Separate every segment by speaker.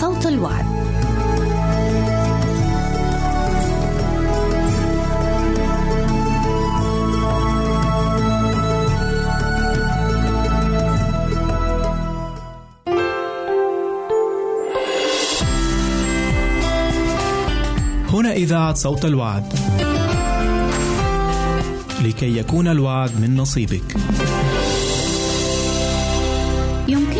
Speaker 1: صوت الوعد.
Speaker 2: هنا إذاعة صوت الوعد. لكي يكون الوعد من نصيبك.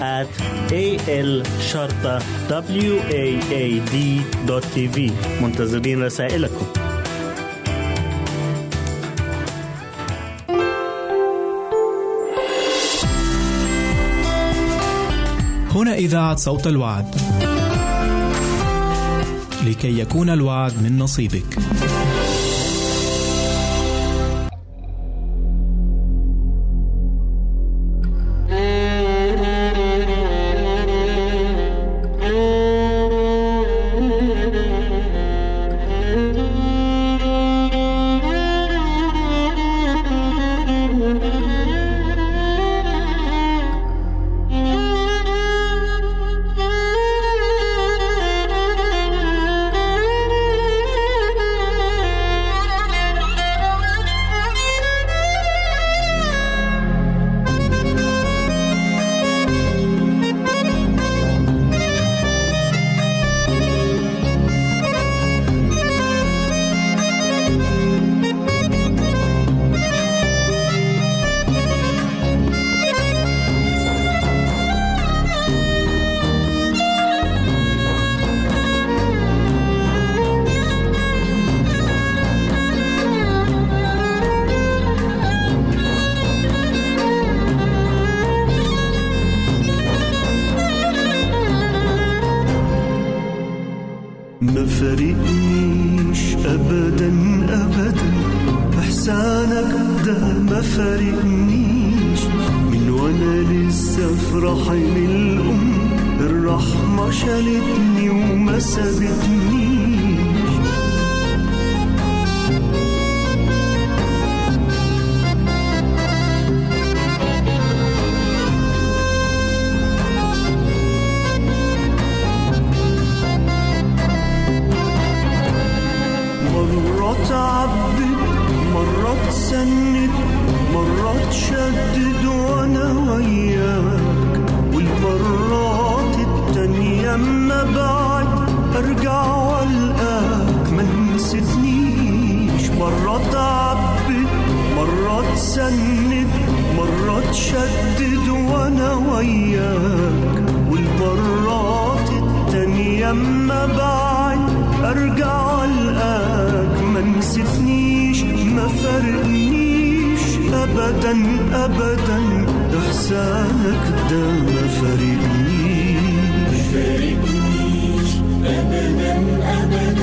Speaker 3: at A L شرطة W A A D دوت تي في منتظرين رسائلكم
Speaker 2: هنا إذاعة صوت الوعد. لكي يكون الوعد من نصيبك.
Speaker 4: نسيتنيش ما فرقنيش. ابدا ابدا إحسانك ده ما فرقنيش. وما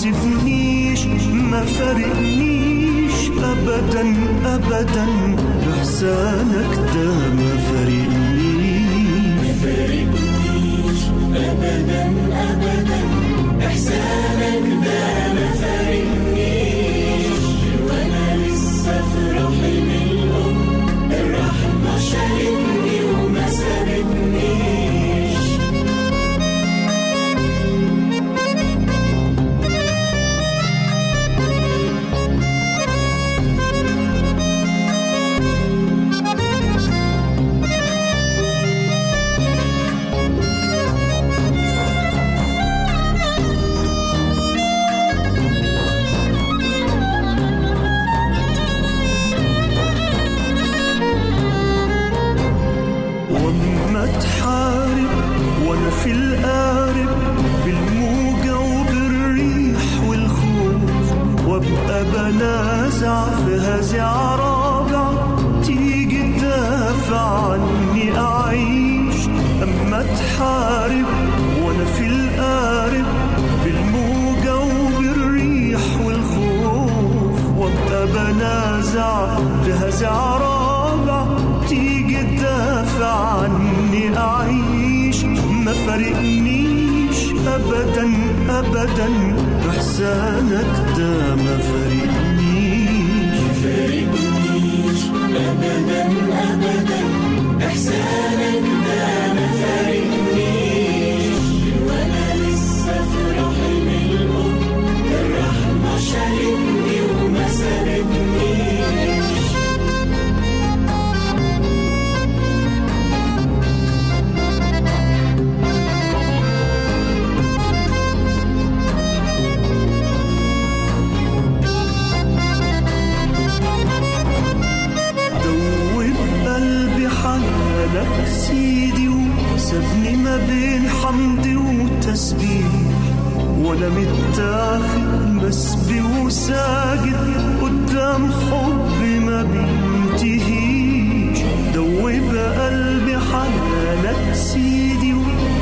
Speaker 4: ما تسيبنيش ما فرقنيش ابدا ابدا احسانك ده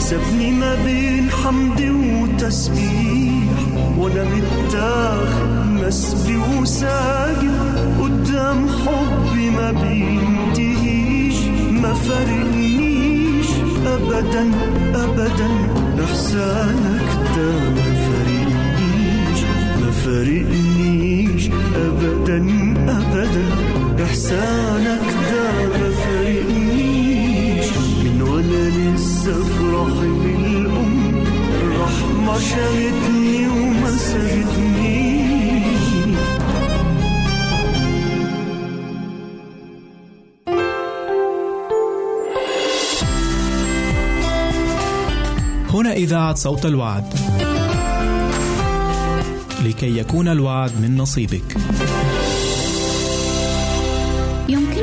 Speaker 4: وسابني ما بين حمد وتسبيح وأنا متاخد مسبي وساجد قدام حبي ما بينتهيش ما فارقنيش ابدا ابدا إحسانك ده ما فارقنيش ما فارقنيش ابدا ابدا إحسانك ده ما فارقنيش وأنا لسه في رحم الام الرحمه شالتني وما سابتنيش
Speaker 2: هنا إذاعة صوت الوعد. لكي يكون الوعد من نصيبك.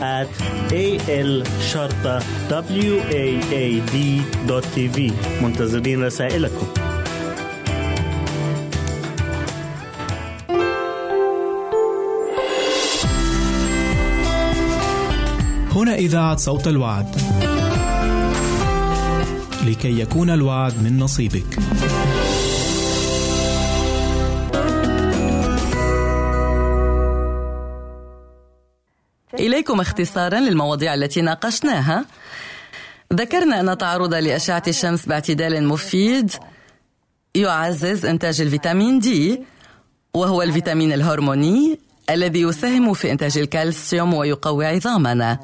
Speaker 3: at a l شرطة w a a d دوت تي في منتظرين رسائلكم
Speaker 2: هنا إذاعة صوت الوعد. لكي يكون الوعد من نصيبك.
Speaker 5: إليكم اختصارا للمواضيع التي ناقشناها. ذكرنا أن تعرض لأشعة الشمس باعتدال مفيد يعزز إنتاج الفيتامين دي وهو الفيتامين الهرموني الذي يساهم في إنتاج الكالسيوم ويقوي عظامنا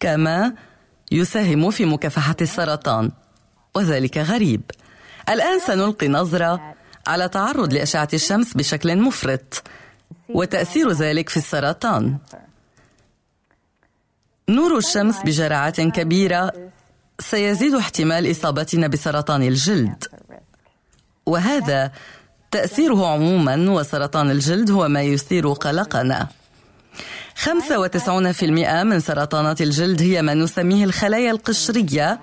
Speaker 5: كما يساهم في مكافحة السرطان وذلك غريب. الآن سنلقي نظرة على تعرض لأشعة الشمس بشكل مفرط. وتأثير ذلك في السرطان. نور الشمس بجرعات كبيرة سيزيد احتمال إصابتنا بسرطان الجلد. وهذا تأثيره عموما وسرطان الجلد هو ما يثير قلقنا. 95% من سرطانات الجلد هي ما نسميه الخلايا القشرية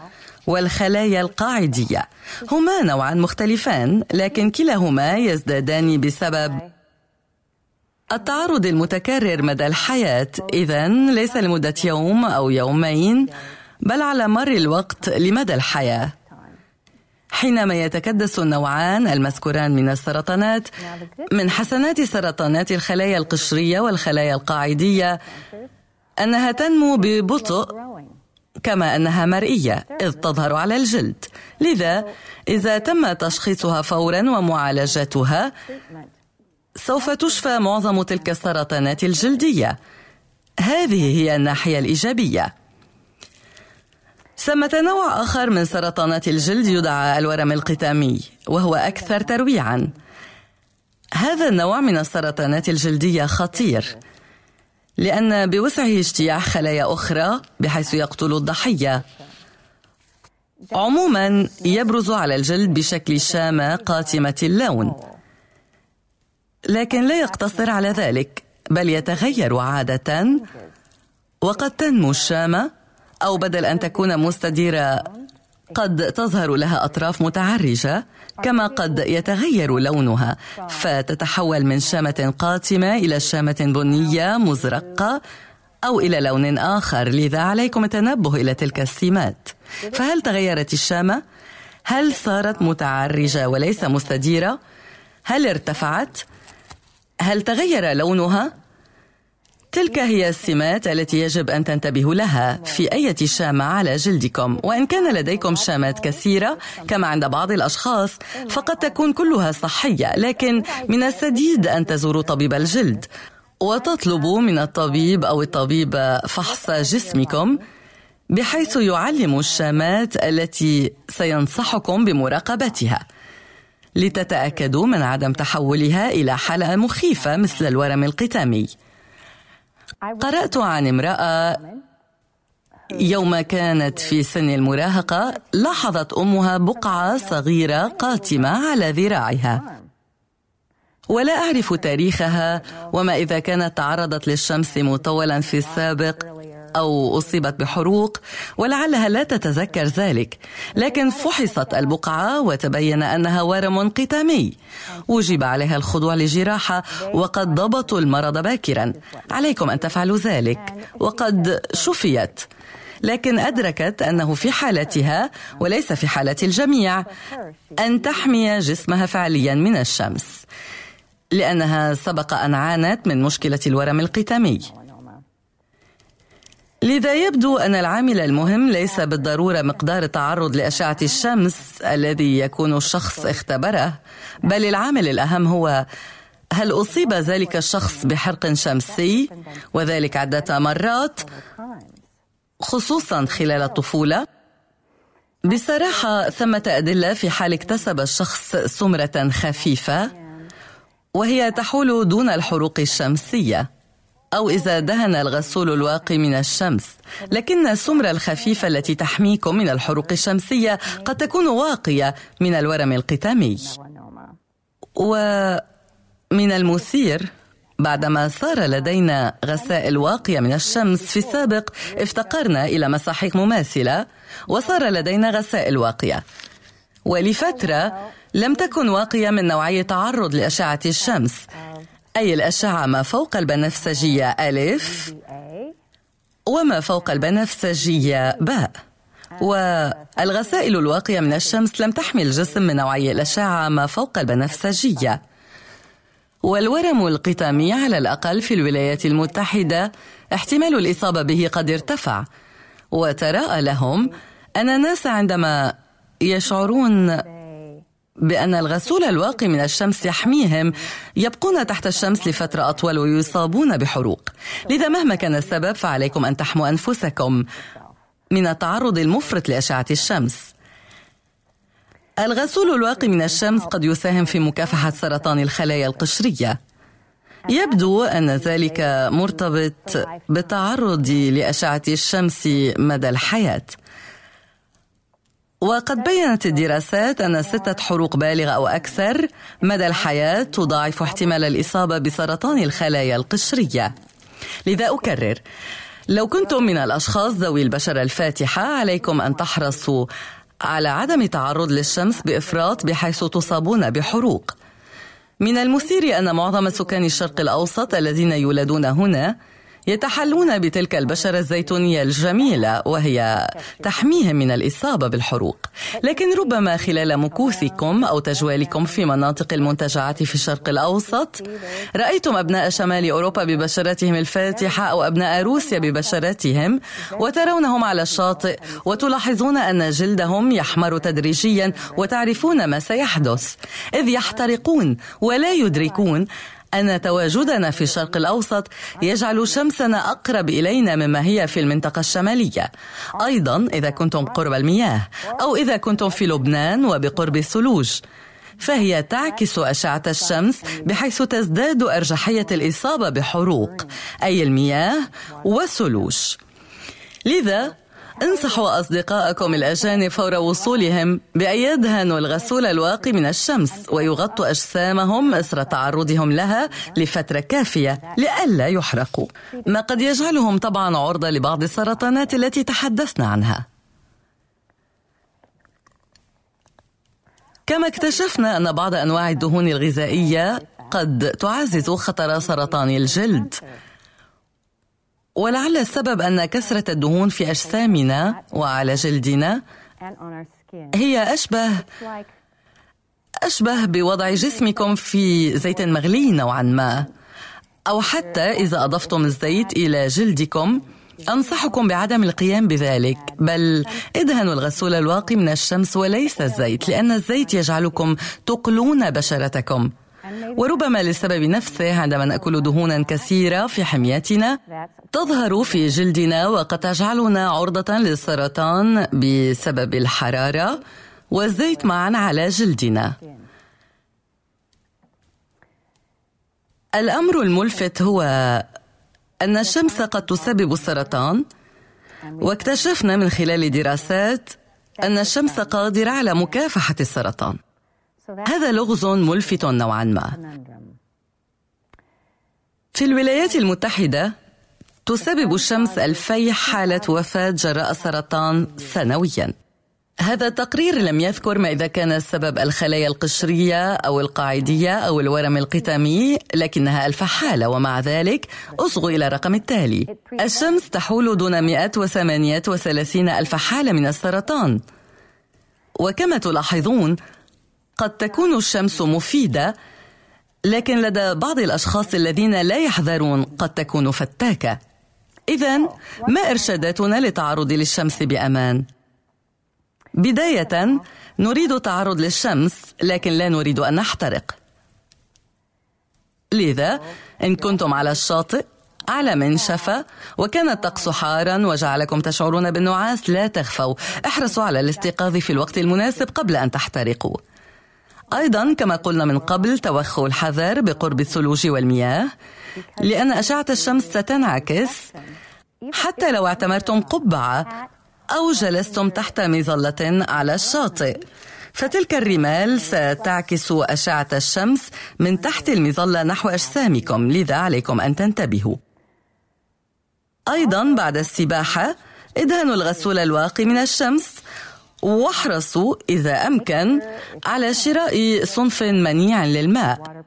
Speaker 5: والخلايا القاعدية. هما نوعان مختلفان لكن كلاهما يزدادان بسبب التعرض المتكرر مدى الحياة. إذا ليس لمدة يوم أو يومين بل على مر الوقت لمدى الحياة. حينما يتكدس النوعان المذكوران من السرطانات من حسنات سرطانات الخلايا القشرية والخلايا القاعدية أنها تنمو ببطء كما أنها مرئية إذ تظهر على الجلد. لذا إذا تم تشخيصها فورا ومعالجتها سوف تشفى معظم تلك السرطانات الجلدية. هذه هي الناحية الإيجابية. ثمة نوع آخر من سرطانات الجلد يدعى الورم القتامي وهو أكثر ترويعا. هذا النوع من السرطانات الجلدية خطير لأن بوسعه اجتياح خلايا أخرى بحيث يقتل الضحية. عموما يبرز على الجلد بشكل شامة قاتمة اللون. لكن لا يقتصر على ذلك بل يتغير عادة وقد تنمو الشامة أو بدل أن تكون مستديرة قد تظهر لها أطراف متعرجة كما قد يتغير لونها فتتحول من شامة قاتمة إلى شامة بنية مزرقة أو إلى لون آخر لذا عليكم التنبه إلى تلك السمات فهل تغيرت الشامة؟ هل صارت متعرجة وليس مستديرة؟ هل ارتفعت؟ هل تغير لونها؟ تلك هي السمات التي يجب أن تنتبهوا لها في أي شامة على جلدكم. وإن كان لديكم شامات كثيرة كما عند بعض الأشخاص فقد تكون كلها صحية لكن من السديد أن تزوروا طبيب الجلد. وتطلبوا من الطبيب أو الطبيب فحص جسمكم بحيث يعلم الشامات التي سينصحكم بمراقبتها. لتتأكدوا من عدم تحولها إلى حالة مخيفة مثل الورم القتامي. قرأت عن امرأة يوم كانت في سن المراهقة لاحظت أمها بقعة صغيرة قاتمة على ذراعها. ولا أعرف تاريخها وما إذا كانت تعرضت للشمس مطولا في السابق أو أصيبت بحروق ولعلها لا تتذكر ذلك. لكن فحصت البقعة وتبين أنها ورم قتامي. وجب عليها الخضوع لجراحة وقد ضبطوا المرض باكرا. عليكم أن تفعلوا ذلك. وقد شفيت. لكن أدركت أنه في حالتها وليس في حالة الجميع أن تحمي جسمها فعليا من الشمس لأنها سبق أن عانت من مشكلة الورم القتامي. لذا يبدو أن العامل المهم ليس بالضرورة مقدار التعرض لأشعة الشمس الذي يكون الشخص اختبره بل العامل الأهم هو هل أصيب ذلك الشخص بحرق شمسي؟ وذلك عدة مرات خصوصا خلال الطفولة. بصراحة ثمة أدلة في حال اكتسب الشخص سمرة خفيفة وهي تحول دون الحروق الشمسية. أو إذا دهن الغسول الواقي من الشمس. لكن السمرة الخفيفة التي تحميكم من الحروق الشمسية قد تكون واقية من الورم القتامي. ومن المثير بعدما صار لدينا غسائل واقية من الشمس في السابق افتقرنا إلى مساحيق مماثلة وصار لدينا غسائل واقية. ولفترة لم تكن واقية من نوعية تعرض لأشعة الشمس. أي الأشعة ما فوق البنفسجية ألف وما فوق البنفسجية باء. والغسائل الواقية من الشمس لم تحمي الجسم من نوعي الأشعة ما فوق البنفسجية. والورم القتامي على الأقل في الولايات المتحدة احتمال الإصابة به قد ارتفع. وتراءى لهم أن الناس عندما يشعرون بأن الغسول الواقي من الشمس يحميهم يبقون تحت الشمس لفترة أطول ويصابون بحروق. لذا مهما كان السبب فعليكم أن تحموا أنفسكم من التعرض المفرط لأشعة الشمس. الغسول الواقي من الشمس قد يساهم في مكافحة سرطان الخلايا القشرية. يبدو أن ذلك مرتبط بالتعرض لأشعة الشمس مدى الحياة. وقد بينت الدراسات أن ستة حروق بالغة أو أكثر مدى الحياة تضاعف احتمال الإصابة بسرطان الخلايا القشرية. لذا أكرر لو كنتم من الأشخاص ذوي البشرة الفاتحة عليكم أن تحرصوا على عدم تعرض للشمس بإفراط بحيث تصابون بحروق. من المثير أن معظم سكان الشرق الأوسط الذين يولدون هنا يتحلون بتلك البشرة الزيتونية الجميلة وهي تحميهم من الإصابة بالحروق. لكن ربما خلال مكوثكم أو تجوالكم في مناطق المنتجعات في الشرق الأوسط رأيتم أبناء شمال أوروبا ببشرتهم الفاتحة أو أبناء روسيا ببشرتهم وترونهم على الشاطئ وتلاحظون أن جلدهم يحمر تدريجيا وتعرفون ما سيحدث. إذ يحترقون ولا يدركون أن تواجدنا في الشرق الأوسط يجعل شمسنا أقرب إلينا مما هي في المنطقة الشمالية. أيضا إذا كنتم قرب المياه أو إذا كنتم في لبنان وبقرب الثلوج. فهي تعكس أشعة الشمس بحيث تزداد أرجحية الإصابة بحروق أي المياه وسلوش لذا انصحوا أصدقائكم الأجانب فور وصولهم بأن يدهنوا الغسول الواقي من الشمس ويغطوا أجسامهم إثر تعرضهم لها لفترة كافية لئلا يحرقوا. ما قد يجعلهم طبعا عرضة لبعض السرطانات التي تحدثنا عنها. كما اكتشفنا أن بعض أنواع الدهون الغذائية قد تعزز خطر سرطان الجلد. ولعل السبب أن كثرة الدهون في أجسامنا وعلى جلدنا هي أشبه أشبه بوضع جسمكم في زيت مغلي نوعا ما. أو حتى إذا أضفتم الزيت إلى جلدكم أنصحكم بعدم القيام بذلك. بل ادهنوا الغسول الواقي من الشمس وليس الزيت لأن الزيت يجعلكم تقلون بشرتكم. وربما للسبب نفسه عندما نأكل دهونا كثيرة في حميتنا تظهر في جلدنا وقد تجعلنا عرضة للسرطان بسبب الحرارة والزيت معا على جلدنا. الأمر الملفت هو أن الشمس قد تسبب السرطان واكتشفنا من خلال دراسات أن الشمس قادرة على مكافحة السرطان. هذا لغز ملفت نوعا ما. في الولايات المتحدة تسبب الشمس ألفي حالة وفاة جراء السرطان سنويا. هذا التقرير لم يذكر ما إذا كان السبب الخلايا القشرية أو القاعدية أو الورم القتامي لكنها ألف حالة ومع ذلك أصغوا إلى الرقم التالي. الشمس تحول دون 138 ألف حالة من السرطان. وكما تلاحظون قد تكون الشمس مفيدة لكن لدى بعض الأشخاص الذين لا يحذرون قد تكون فتاكة. اذا ما إرشاداتنا للتعرض للشمس بأمان؟ بداية نريد التعرض للشمس لكن لا نريد أن نحترق. لذا إن كنتم على الشاطئ على منشفة وكان الطقس حارا وجعلكم تشعرون بالنعاس لا تخفوا. احرصوا على الاستيقاظ في الوقت المناسب قبل أن تحترقوا. أيضا كما قلنا من قبل توخوا الحذر بقرب الثلوج والمياه لأن أشعة الشمس ستنعكس. حتى لو اعتمرتم قبعة أو جلستم تحت مظلة على الشاطئ. فتلك الرمال ستعكس أشعة الشمس من تحت المظلة نحو أجسامكم. لذا عليكم أن تنتبهوا. أيضا بعد السباحة ادهنوا الغسول الواقي من الشمس واحرصوا إذا أمكن على شراء صنف منيع للماء.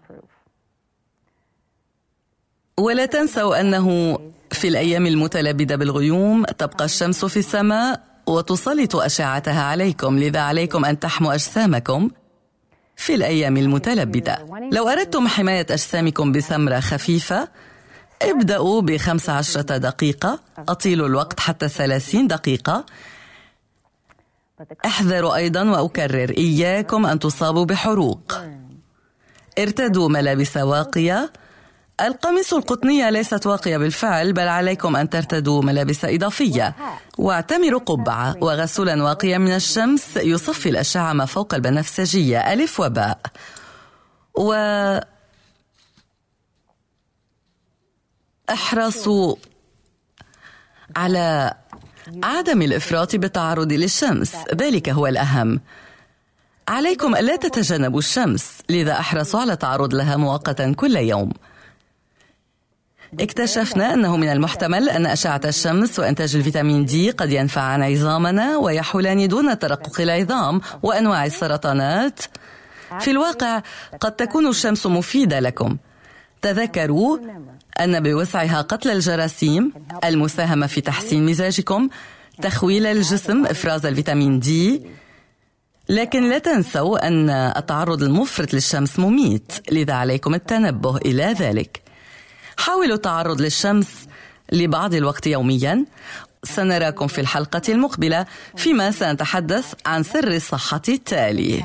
Speaker 5: ولا تنسوا أنه في الأيام المتلبدة بالغيوم تبقى الشمس في السماء وتسلط أشعتها عليكم لذا عليكم أن تحموا أجسامكم في الأيام المتلبدة. لو أردتم حماية أجسامكم بسمرة خفيفة ابدأوا بخمس عشرة دقيقة. أطيلوا الوقت حتى ثلاثين دقيقة. احذروا أيضا وأكرر إياكم أن تصابوا بحروق. ارتدوا ملابس واقية. القميص القطنية ليست واقية بالفعل بل عليكم أن ترتدوا ملابس إضافية. واعتمروا قبعة. وغسولا واقيا من الشمس يصفي الأشعة ما فوق البنفسجية. ألف وباء. و أحرصوا على عدم الإفراط بالتعرض للشمس ذلك هو الأهم. عليكم ألا تتجنبوا الشمس لذا احرصوا على التعرض لها مؤقتا كل يوم. اكتشفنا أنه من المحتمل أن أشعة الشمس وإنتاج الفيتامين دي قد ينفعان عظامنا ويحولان دون ترقق العظام وأنواع السرطانات. في الواقع قد تكون الشمس مفيدة لكم. تذكروا أن بوسعها قتل الجراثيم المساهمة في تحسين مزاجكم تخويل الجسم إفراز الفيتامين دي لكن لا تنسوا أن التعرض المفرط للشمس مميت لذا عليكم التنبه إلى ذلك. حاولوا التعرض للشمس لبعض الوقت يوميا. سنراكم في الحلقة المقبلة فيما سنتحدث عن سر الصحة التالي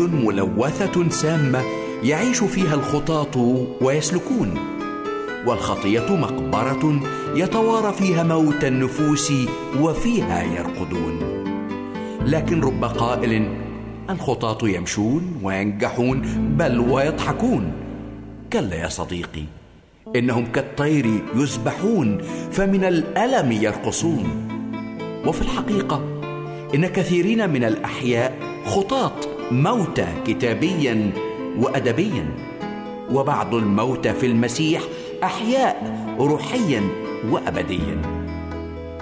Speaker 6: ملوثة سامة يعيش فيها الخطاة ويسلكون والخطية مقبرة يتوارى فيها موت النفوس وفيها يرقدون. لكن رب قائل الخطاة يمشون وينجحون بل ويضحكون. كلا يا صديقي إنهم كالطير يسبحون فمن الألم يرقصون. وفي الحقيقة إن كثيرين من الأحياء خطاة موتى كتابيا وادبيا. وبعض الموتى في المسيح أحياء روحيا وابديا.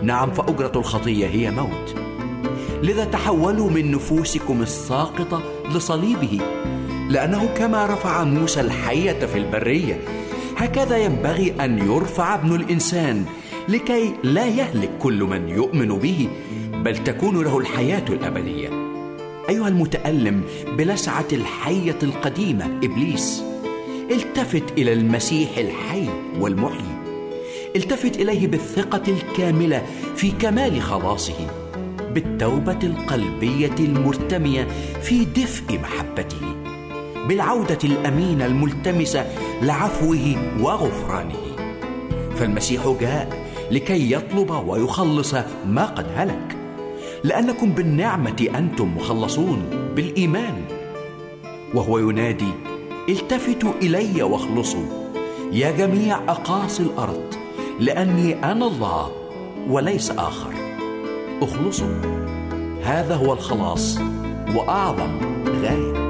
Speaker 6: نعم فأجرة الخطية هي موت. لذا تحولوا من نفوسكم الساقطة لصليبه لأنه كما رفع موسى الحية في البرية هكذا ينبغي أن يرفع ابن الإنسان لكي لا يهلك كل من يؤمن به بل تكون له الحياة الأبدية. أيها المتألم بلسعه الحية القديمة إبليس. التفت إلى المسيح الحي والمحيي. التفت إليه بالثقة الكاملة في كمال خلاصه بالتوبة القلبية المرتمية في دفء محبته بالعودة الأمينة الملتمسة لعفوه وغفرانه. فالمسيح جاء لكي يطلب ويخلص ما قد هلك. لأنكم بالنعمة أنتم مخلصون بالإيمان. وهو ينادي التفتوا إلي واخلصوا. يا جميع أقاصي الأرض لأني أنا الله وليس آخر. اخلصوا. هذا هو الخلاص وأعظم
Speaker 2: غاية.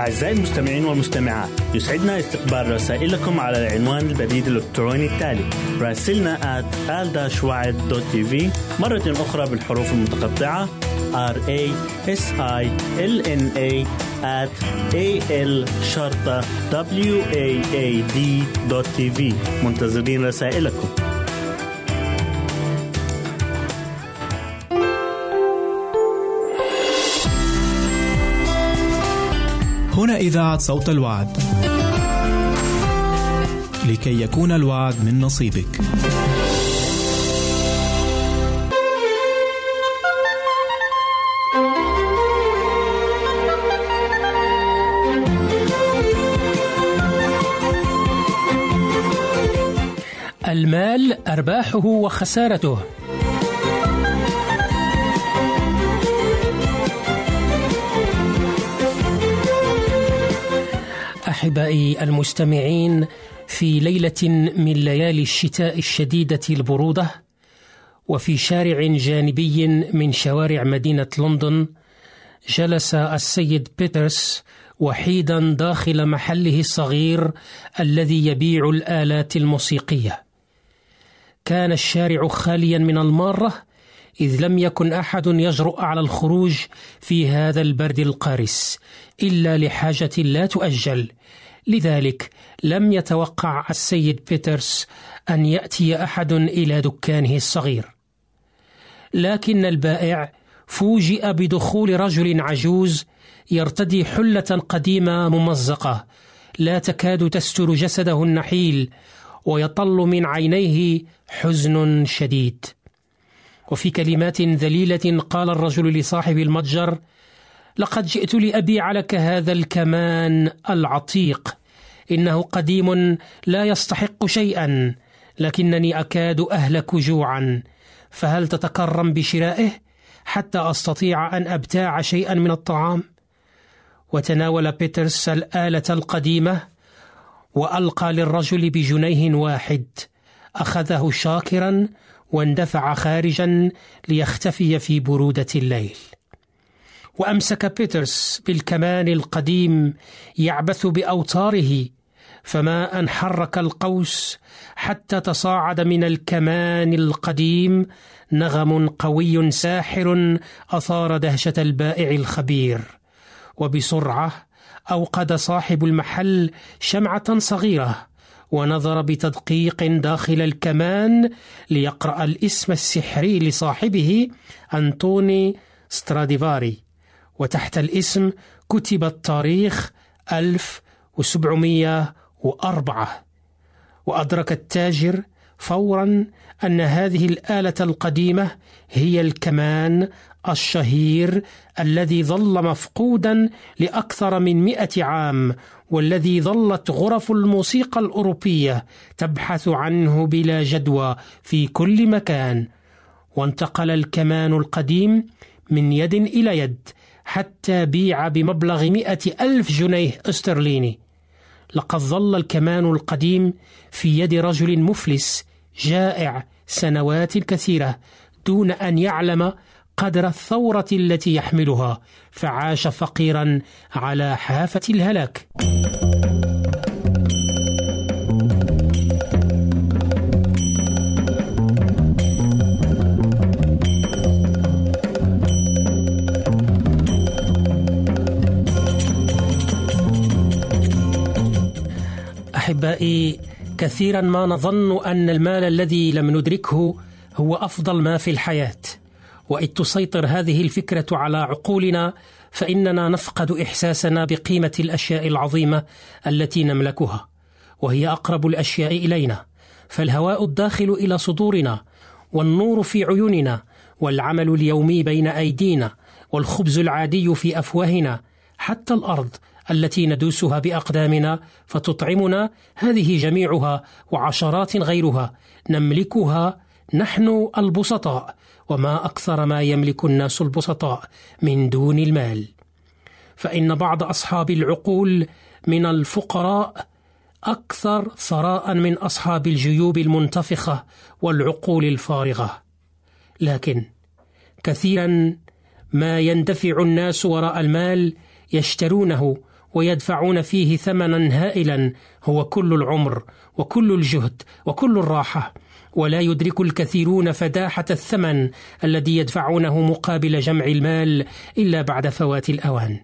Speaker 3: أعزائي المستمعين والمستمعات يسعدنا استقبال رسائلكم على العنوان البريد الإلكتروني التالي راسلنا at مرة أخرى بالحروف المتقطعة r a s i l n a at a l شرطة w a a d منتظرين رسائلكم.
Speaker 2: هنا إذاعة صوت الوعد. لكي يكون الوعد من نصيبك.
Speaker 7: المال أرباحه وخسارته أحبائي المستمعين في ليلة من ليالي الشتاء الشديدة البرودة وفي شارع جانبي من شوارع مدينة لندن جلس السيد بيترس وحيدا داخل محله الصغير الذي يبيع الآلات الموسيقية. كان الشارع خاليا من المارة إذ لم يكن أحد يجرؤ على الخروج في هذا البرد القارس إلا لحاجة لا تؤجل. لذلك لم يتوقع السيد بيترس أن يأتي أحد إلى دكانه الصغير. لكن البائع فوجئ بدخول رجل عجوز يرتدي حلة قديمة ممزقة لا تكاد تستر جسده النحيل ويطل من عينيه حزن شديد. وفي كلمات ذليلة قال الرجل لصاحب المتجر لقد جئت لأبيع لك هذا الكمان العتيق. إنه قديم لا يستحق شيئا لكنني أكاد أهلك جوعا. فهل تتكرم بشرائه حتى أستطيع أن أبتاع شيئا من الطعام؟ وتناول بيترس الآلة القديمة وألقى للرجل بجنيه واحد. أخذه شاكرا واندفع خارجا ليختفي في برودة الليل. وأمسك بيترس بالكمان القديم يعبث بأوتاره فما أن حرك القوس حتى تصاعد من الكمان القديم نغم قوي ساحر أثار دهشة البائع الخبير. وبسرعة أوقد صاحب المحل شمعة صغيرة ونظر بتدقيق داخل الكمان ليقرأ الاسم السحري لصاحبه أنطوني ستراديفاري. وتحت الاسم كتب التاريخ 1704 وأدرك التاجر فورا أن هذه الآلة القديمة هي الكمان الشهير الذي ظل مفقودا لأكثر من مئة عام والذي ظلت غرف الموسيقى الأوروبية تبحث عنه بلا جدوى في كل مكان. وانتقل الكمان القديم من يد إلى يد حتى بيع بمبلغ مئة ألف جنيه استرليني. لقد ظل الكمان القديم في يد رجل مفلس جائع سنوات كثيرة دون أن يعلم قدر الثورة التي يحملها فعاش فقيرا على حافة الهلاك. أحبائي كثيرا ما نظن أن المال الذي لم ندركه هو أفضل ما في الحياة. وإذ تسيطر هذه الفكرة على عقولنا فإننا نفقد إحساسنا بقيمة الأشياء العظيمة التي نملكها وهي أقرب الأشياء إلينا. فالهواء الداخل إلى صدورنا والنور في عيوننا والعمل اليومي بين أيدينا والخبز العادي في أفواهنا حتى الأرض التي ندوسها بأقدامنا فتطعمنا هذه جميعها وعشرات غيرها نملكها نحن البسطاء. وما أكثر ما يملك الناس البسطاء من دون المال. فإن بعض أصحاب العقول من الفقراء أكثر ثراء من أصحاب الجيوب المنتفخة والعقول الفارغة. لكن كثيرا ما يندفع الناس وراء المال يشترونه ويدفعون فيه ثمنا هائلا هو كل العمر وكل الجهد وكل الراحة. ولا يدرك الكثيرون فداحة الثمن الذي يدفعونه مقابل جمع المال إلا بعد فوات الأوان.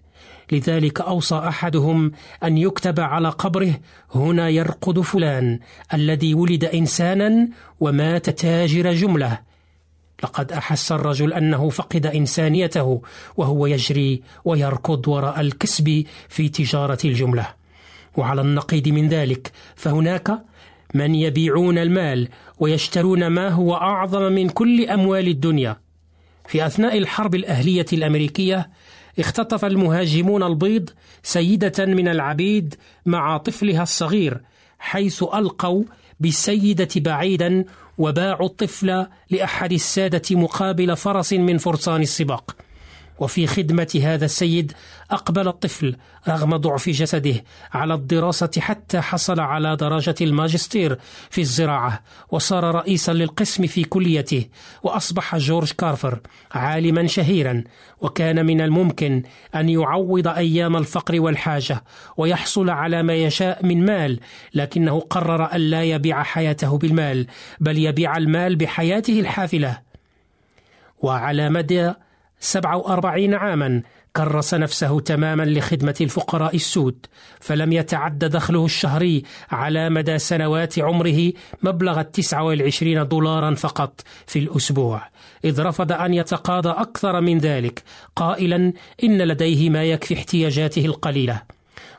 Speaker 7: لذلك أوصى أحدهم أن يكتب على قبره هنا يرقد فلان الذي ولد إنسانا ومات تاجر جملة. لقد أحس الرجل أنه فقد إنسانيته وهو يجري ويركض وراء الكسب في تجارة الجملة. وعلى النقيض من ذلك فهناك من يبيعون المال ويشترون ما هو أعظم من كل أموال الدنيا. في أثناء الحرب الأهلية الأمريكية اختطف المهاجمون البيض سيدة من العبيد مع طفلها الصغير حيث ألقوا بالسيدة بعيدا وباعوا الطفل لأحد السادة مقابل فرس من فرسان السباق. وفي خدمة هذا السيد أقبل الطفل رغم ضعف جسده على الدراسة حتى حصل على درجة الماجستير في الزراعة وصار رئيسا للقسم في كليته وأصبح جورج كارفر عالما شهيرا وكان من الممكن أن يعوض أيام الفقر والحاجة ويحصل على ما يشاء من مال لكنه قرر أن لا يبيع حياته بالمال بل يبيع المال بحياته الحافلة. وعلى مدى 47 عاما كرس نفسه تماما لخدمة الفقراء السود فلم يتعد دخله الشهري على مدى سنوات عمره مبلغ التسعة والعشرين دولارا فقط في الأسبوع. إذ رفض أن يتقاضى أكثر من ذلك قائلا إن لديه ما يكفي احتياجاته القليلة.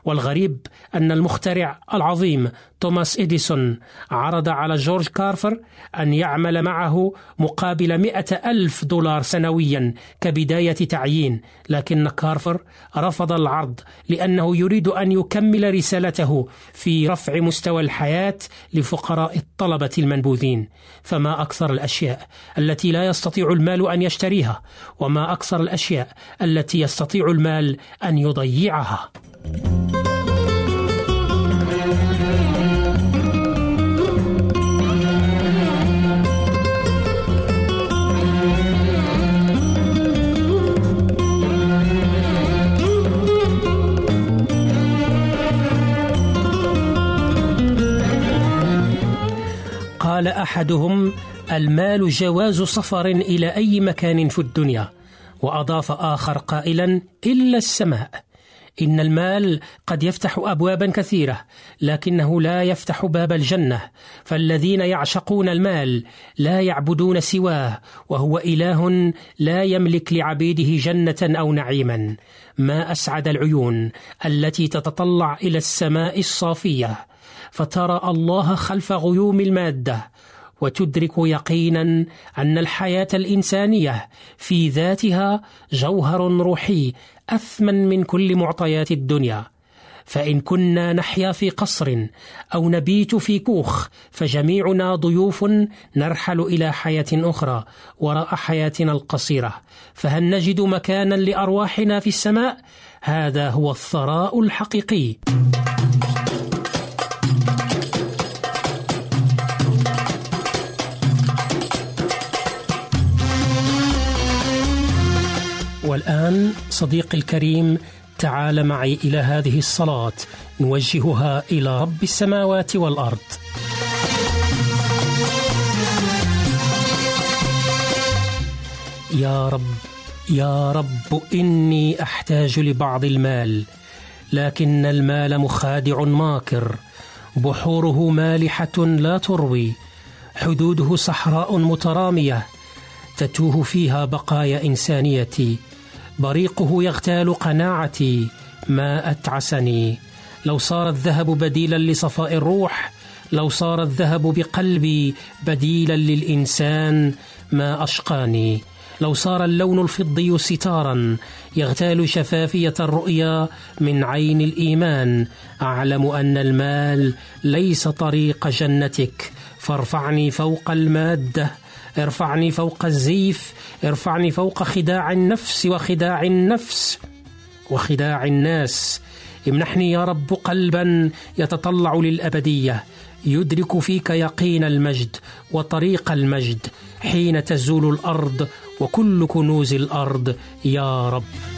Speaker 7: والغريب أن المخترع العظيم توماس إديسون عرض على جورج كارفر أن يعمل معه مقابل مئة ألف دولار سنويا كبداية تعيين لكن كارفر رفض العرض لأنه يريد أن يكمل رسالته في رفع مستوى الحياة لفقراء الطلبة المنبوذين. فما أكثر الأشياء التي لا يستطيع المال أن يشتريها وما أكثر الأشياء التي يستطيع المال أن يضيعها. قال أحدهم المال جواز سفر إلى أي مكان في الدنيا وأضاف آخر قائلا إلا السماء. إن المال قد يفتح ابوابا كثيرة لكنه لا يفتح باب الجنة. فالذين يعشقون المال لا يعبدون سواه وهو إله لا يملك لعبيده جنة أو نعيما. ما أسعد العيون التي تتطلع إلى السماء الصافية. فترى الله خلف غيوم المادة وتدرك يقينا أن الحياة الإنسانية في ذاتها جوهر روحي أثمن من كل معطيات الدنيا. فإن كنا نحيا في قصر أو نبيت في كوخ فجميعنا ضيوف نرحل إلى حياة أخرى وراء حياتنا القصيرة. فهل نجد مكانا لأرواحنا في السماء؟ هذا هو الثراء الحقيقي. والآن صديقي الكريم تعال معي إلى هذه الصلاة. نوجهها إلى رب السماوات والأرض. يا رب يا رب إني أحتاج لبعض المال لكن المال مخادع ماكر بحوره مالحة لا تروي حدوده صحراء مترامية تتوه فيها بقايا إنسانيتي. بريقه يغتال قناعتي ما أتعسني. لو صار الذهب بديلا لصفاء الروح لو صار الذهب بقلبي بديلا للإنسان ما أشقاني. لو صار اللون الفضي ستارا يغتال شفافية الرؤيا من عين الإيمان. أعلم أن المال ليس طريق جنتك فارفعني فوق المادة. ارفعني فوق الزيف ارفعني فوق خداع النفس وخداع النفس وخداع الناس. امنحني يا رب قلبا يتطلع للأبدية يدرك فيك يقين المجد وطريق المجد حين تزول الأرض وكل كنوز الأرض. يا رب.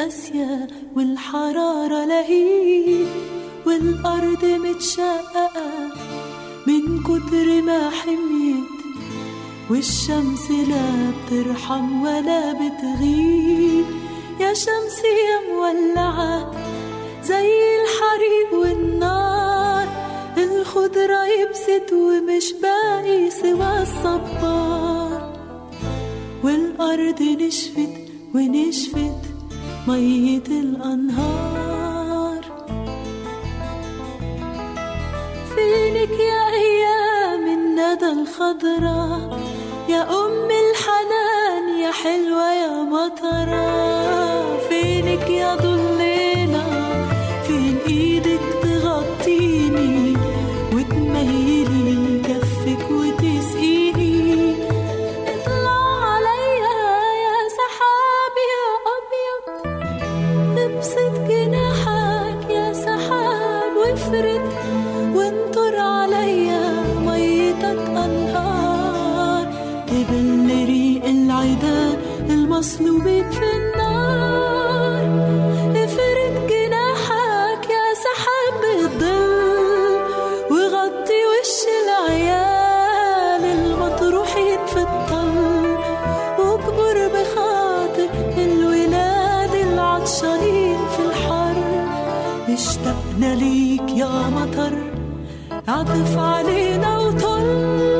Speaker 8: قاسية والحرارة لهيب والأرض متشققة من كتر ما حميت والشمس لا بترحم ولا بتغيب. يا شمس يا مولعة زي الحريق والنار الخضرة يبست ومش باقي سوى الصبار. والأرض نشفت ونشفت مية الأنهار. فينك يا أيام الندى الخضرا يا أم الحنان يا حلوة يا مطرة قبل افرد جناحك يا سحاب الظل وغطي وش العيال المطروحين في الطل واكبر بخاطر الولاد العطشانين في الحر. اشتقنا ليك يا مطر عطف علينا وطل.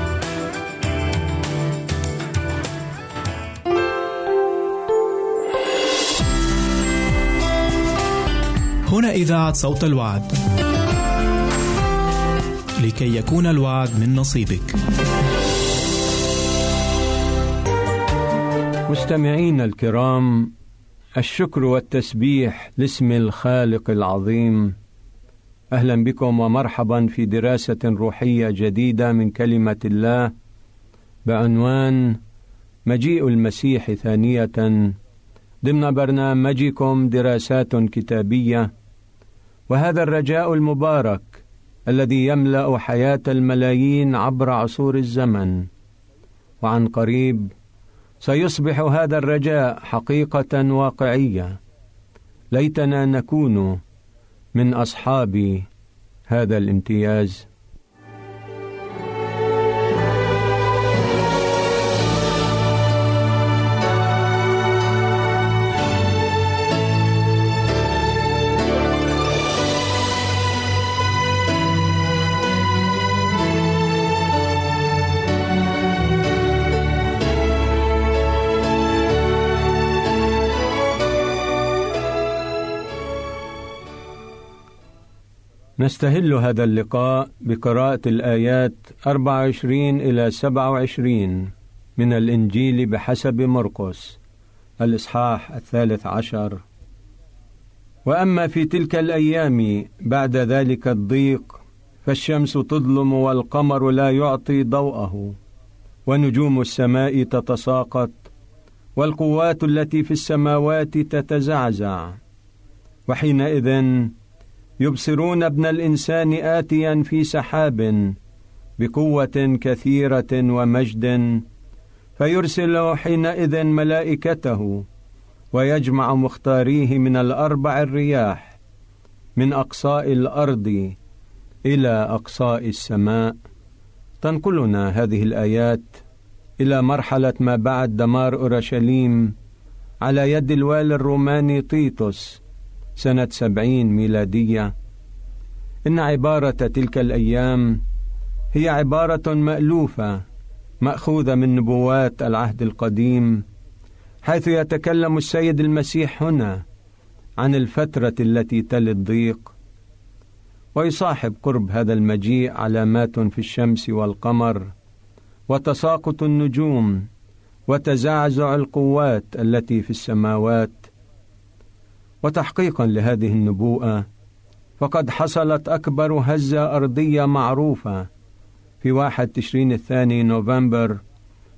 Speaker 2: هنا إذاعة صوت الوعد. لكي يكون الوعد من نصيبك.
Speaker 9: مستمعينا الكرام الشكر والتسبيح لاسم الخالق العظيم أهلا بكم ومرحبا في دراسة روحية جديدة من كلمة الله بعنوان مجيء المسيح ثانية ضمن برنامجكم دراسات كتابية وهذا الرجاء المبارك الذي يملأ حياة الملايين عبر عصور الزمن. وعن قريب سيصبح هذا الرجاء حقيقة واقعية. ليتنا نكون من أصحاب هذا الامتياز. نستهل هذا اللقاء بقراءة الآيات 24 إلى 27 من الإنجيل بحسب مرقس الإصحاح الثالث عشر. وأما في تلك الأيام بعد ذلك الضيق فالشمس تظلم والقمر لا يعطي ضوءه ونجوم السماء تتساقط والقوات التي في السماوات تتزعزع. وحينئذ يبصرون ابن الإنسان اتيا في سحاب بقوة كثيرة ومجد فيرسل حينئذ ملائكته ويجمع مختاريه من الأربع الرياح من أقصاء الأرض إلى أقصاء السماء. تنقلنا هذه الآيات إلى مرحلة ما بعد دمار أورشليم على يد الوالي الروماني تيتوس سنة سبعين ميلادية. إن عبارة تلك الأيام هي عبارة مألوفة مأخوذة من نبوات العهد القديم حيث يتكلم السيد المسيح هنا عن الفترة التي تلي الضيق. ويصاحب قرب هذا المجيء علامات في الشمس والقمر وتساقط النجوم وتزعزع القوات التي في السماوات. وتحقيقا لهذه النبوءة فقد حصلت أكبر هزة أرضية معروفة. في واحد تشرين الثاني نوفمبر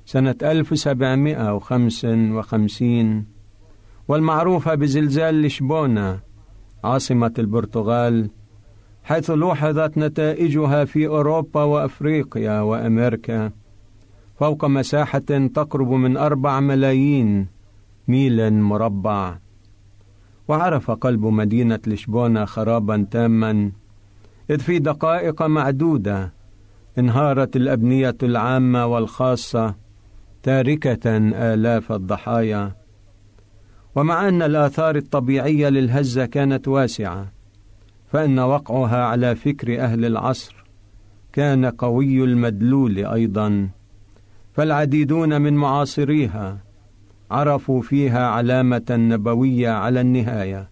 Speaker 9: سنة 1755 والمعروفة بزلزال لشبونة عاصمة البرتغال حيث لوحظت نتائجها في أوروبا وأفريقيا وأمريكا. فوق مساحة تقرب من أربع ملايين ميل مربع. وعرف قلب مدينة لشبونة خرابا تاما إذ في دقائق معدودة انهارت الأبنية العامة والخاصة تاركة آلاف الضحايا. ومع أن الآثار الطبيعية للهزة كانت واسعة فإن وقعها على فكر أهل العصر كان قوي المدلول أيضا. فالعديدون من معاصريها عرفوا فيها علامة نبوية على النهاية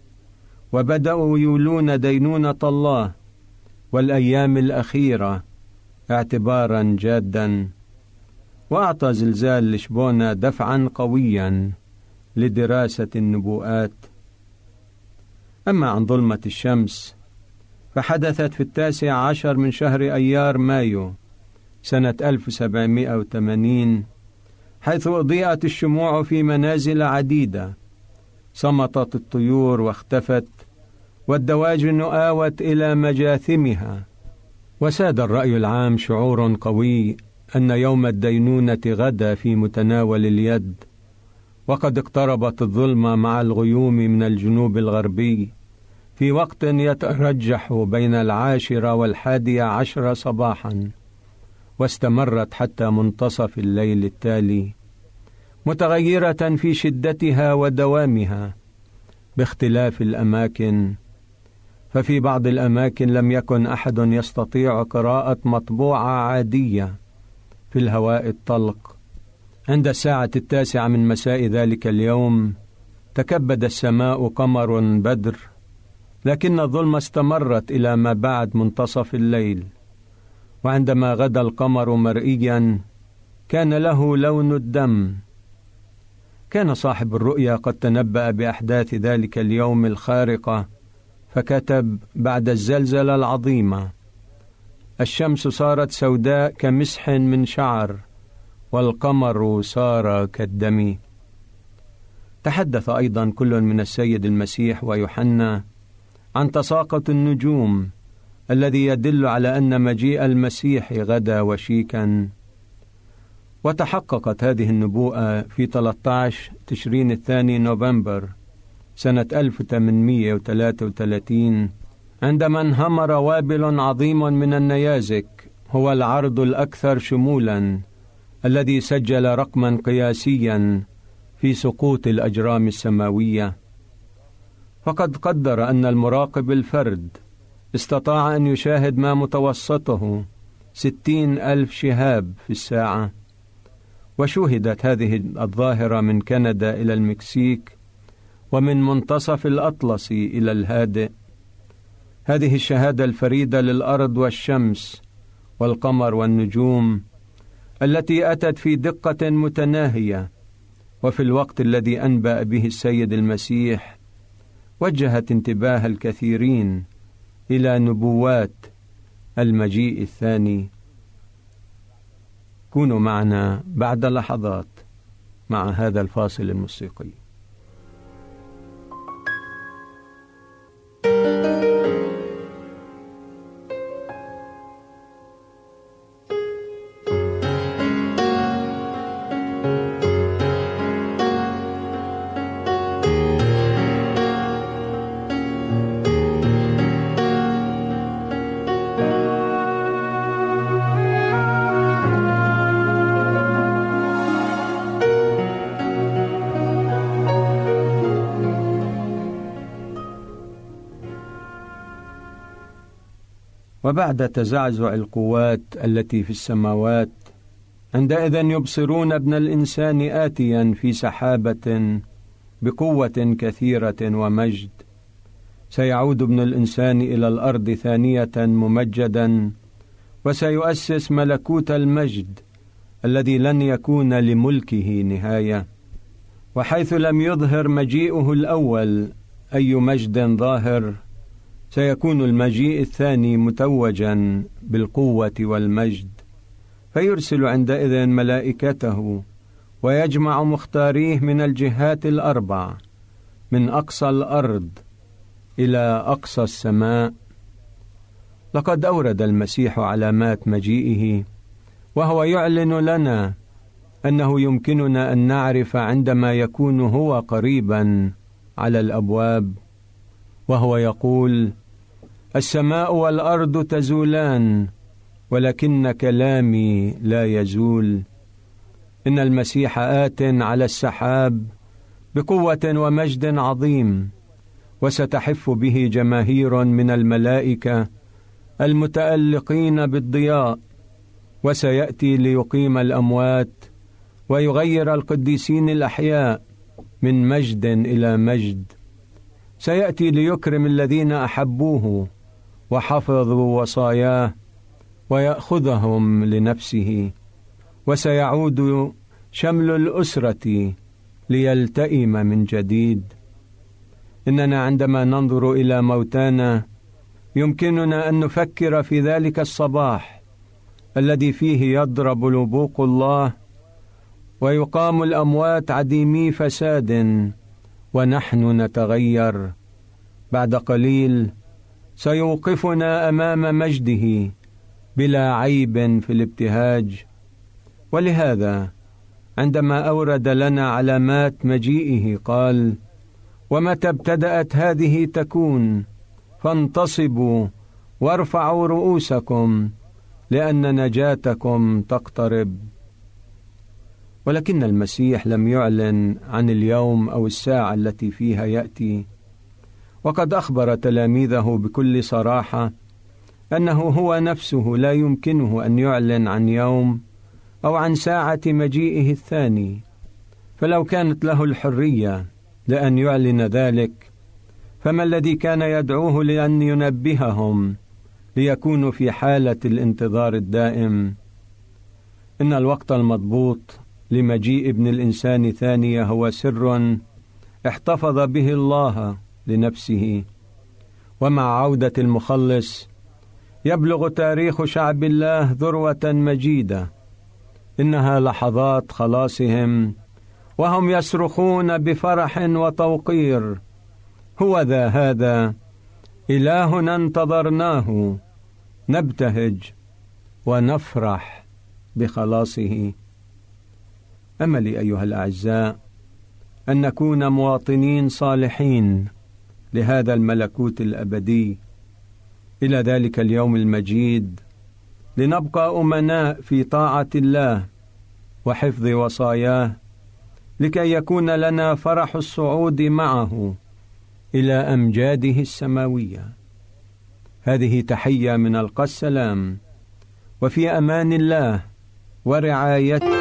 Speaker 9: وبدأوا يولون دينونة الله والأيام الأخيرة اعتبارا جادا وأعطى زلزال لشبونة دفعا قويا لدراسة النبوءات. أما عن ظلمة الشمس فحدثت في التاسع عشر من شهر أيار مايو سنة 1780 حيث أضيئت الشموع في منازل عديدة. صمتت الطيور واختفت والدواجن آوت إلى مجاثمها. وساد الرأي العام شعور قوي أن يوم الدينونة غدا في متناول اليد. وقد اقتربت الظلمة مع الغيوم من الجنوب الغربي. في وقت يترجح بين العاشرة والحادية عشر صباحا. واستمرت حتى منتصف الليل التالي متغيرة في شدتها ودوامها باختلاف الأماكن. ففي بعض الأماكن لم يكن أحد يستطيع قراءة مطبوعة عادية في الهواء الطلق. عند الساعة التاسعة من مساء ذلك اليوم تكبد السماء قمر بدر لكن الظلمة استمرت إلى ما بعد منتصف الليل. وعندما غدا القمر مرئيا كان له لون الدم. كان صاحب الرؤيا قد تنبأ بأحداث ذلك اليوم الخارقة فكتب بعد الزلزلة العظيمة الشمس صارت سوداء كمسح من شعر والقمر صار كالدم. تحدث أيضا كل من السيد المسيح ويوحنا عن تساقط النجوم. الذي يدل على أن مجيء المسيح غدا وشيكا. وتحققت هذه النبوءة في 13 تشرين الثاني نوفمبر سنة 1833 عندما انهمر وابل عظيم من النيازك هو العرض الأكثر شمولا الذي سجل رقما قياسيا في سقوط الأجرام السماوية. فقد قدر أن المراقب الفرد استطاع أن يشاهد ما متوسطه ستين ألف شهاب في الساعة. وشوهدت هذه الظاهرة من كندا إلى المكسيك ومن منتصف الأطلسي إلى الهادئ. هذه الشهادة الفريدة للأرض والشمس والقمر والنجوم التي أتت في دقة متناهية وفي الوقت الذي أنبأ به السيد المسيح وجهت انتباه الكثيرين. إلى نبوات المجيء الثاني. كونوا معنا بعد لحظات مع هذا الفاصل الموسيقي. وبعد تزعزع القوات التي في السماوات عندئذ يبصرون ابن الإنسان اتيا في سحابة بقوة كثيرة ومجد. سيعود ابن الإنسان إلى الأرض ثانية ممجدا وسيؤسس ملكوت المجد الذي لن يكون لملكه نهاية. وحيث لم يظهر مجيئه الأول أي مجد ظاهر سيكون المجيء الثاني متوجا بالقوة والمجد فيرسل عندئذ ملائكته ويجمع مختاريه من الجهات الأربع من أقصى الأرض إلى أقصى السماء. لقد أورد المسيح علامات مجيئه وهو يعلن لنا أنه يمكننا أن نعرف عندما يكون هو قريبا على الأبواب وهو يقول السماء والأرض تزولان ولكن كلامي لا يزول. إن المسيح آت على السحاب بقوة ومجد عظيم وستحف به جماهير من الملائكة المتألقين بالضياء وسيأتي ليقيم الأموات ويغير القديسين الأحياء من مجد إلى مجد. سيأتي ليكرم الذين أحبوه وحفظوا وصاياه ويأخذهم لنفسه وسيعود شمل الأسرة ليلتئم من جديد. إننا عندما ننظر إلى موتانا يمكننا أن نفكر في ذلك الصباح الذي فيه يضرب لبوق الله ويقام الأموات عديمي فساد ونحن نتغير. بعد قليل سيوقفنا أمام مجده بلا عيب في الابتهاج. ولهذا عندما أورد لنا علامات مجيئه قال ومتى ابتدأت هذه تكون؟ فانتصبوا وارفعوا رؤوسكم لأن نجاتكم تقترب. ولكن المسيح لم يعلن عن اليوم أو الساعة التي فيها يأتي. وقد أخبر تلاميذه بكل صراحة أنه هو نفسه لا يمكنه أن يعلن عن يوم أو عن ساعة مجيئه الثاني فلو كانت له الحرية لأن يعلن ذلك فما الذي كان يدعوه لأن ينبههم ليكونوا في حالة الانتظار الدائم؟ إن الوقت المضبوط لمجيء ابن الإنسان ثانية هو سر احتفظ به الله لنفسه. ومع عودة المخلص يبلغ تاريخ شعب الله ذروة مجيدة. إنها لحظات خلاصهم وهم يصرخون بفرح وتوقير. هو ذا هذا إلهنا انتظرناه. نبتهج ونفرح بخلاصه. أملي أيها الأعزاء أن نكون مواطنين صالحين. لهذا الملكوت الأبدي. إلى ذلك اليوم المجيد. لنبقى امناء في طاعة الله وحفظ وصاياه لكي يكون لنا فرح الصعود معه إلى أمجاده السماوية. هذه تحية من القى السلام وفي أمان الله ورعايته.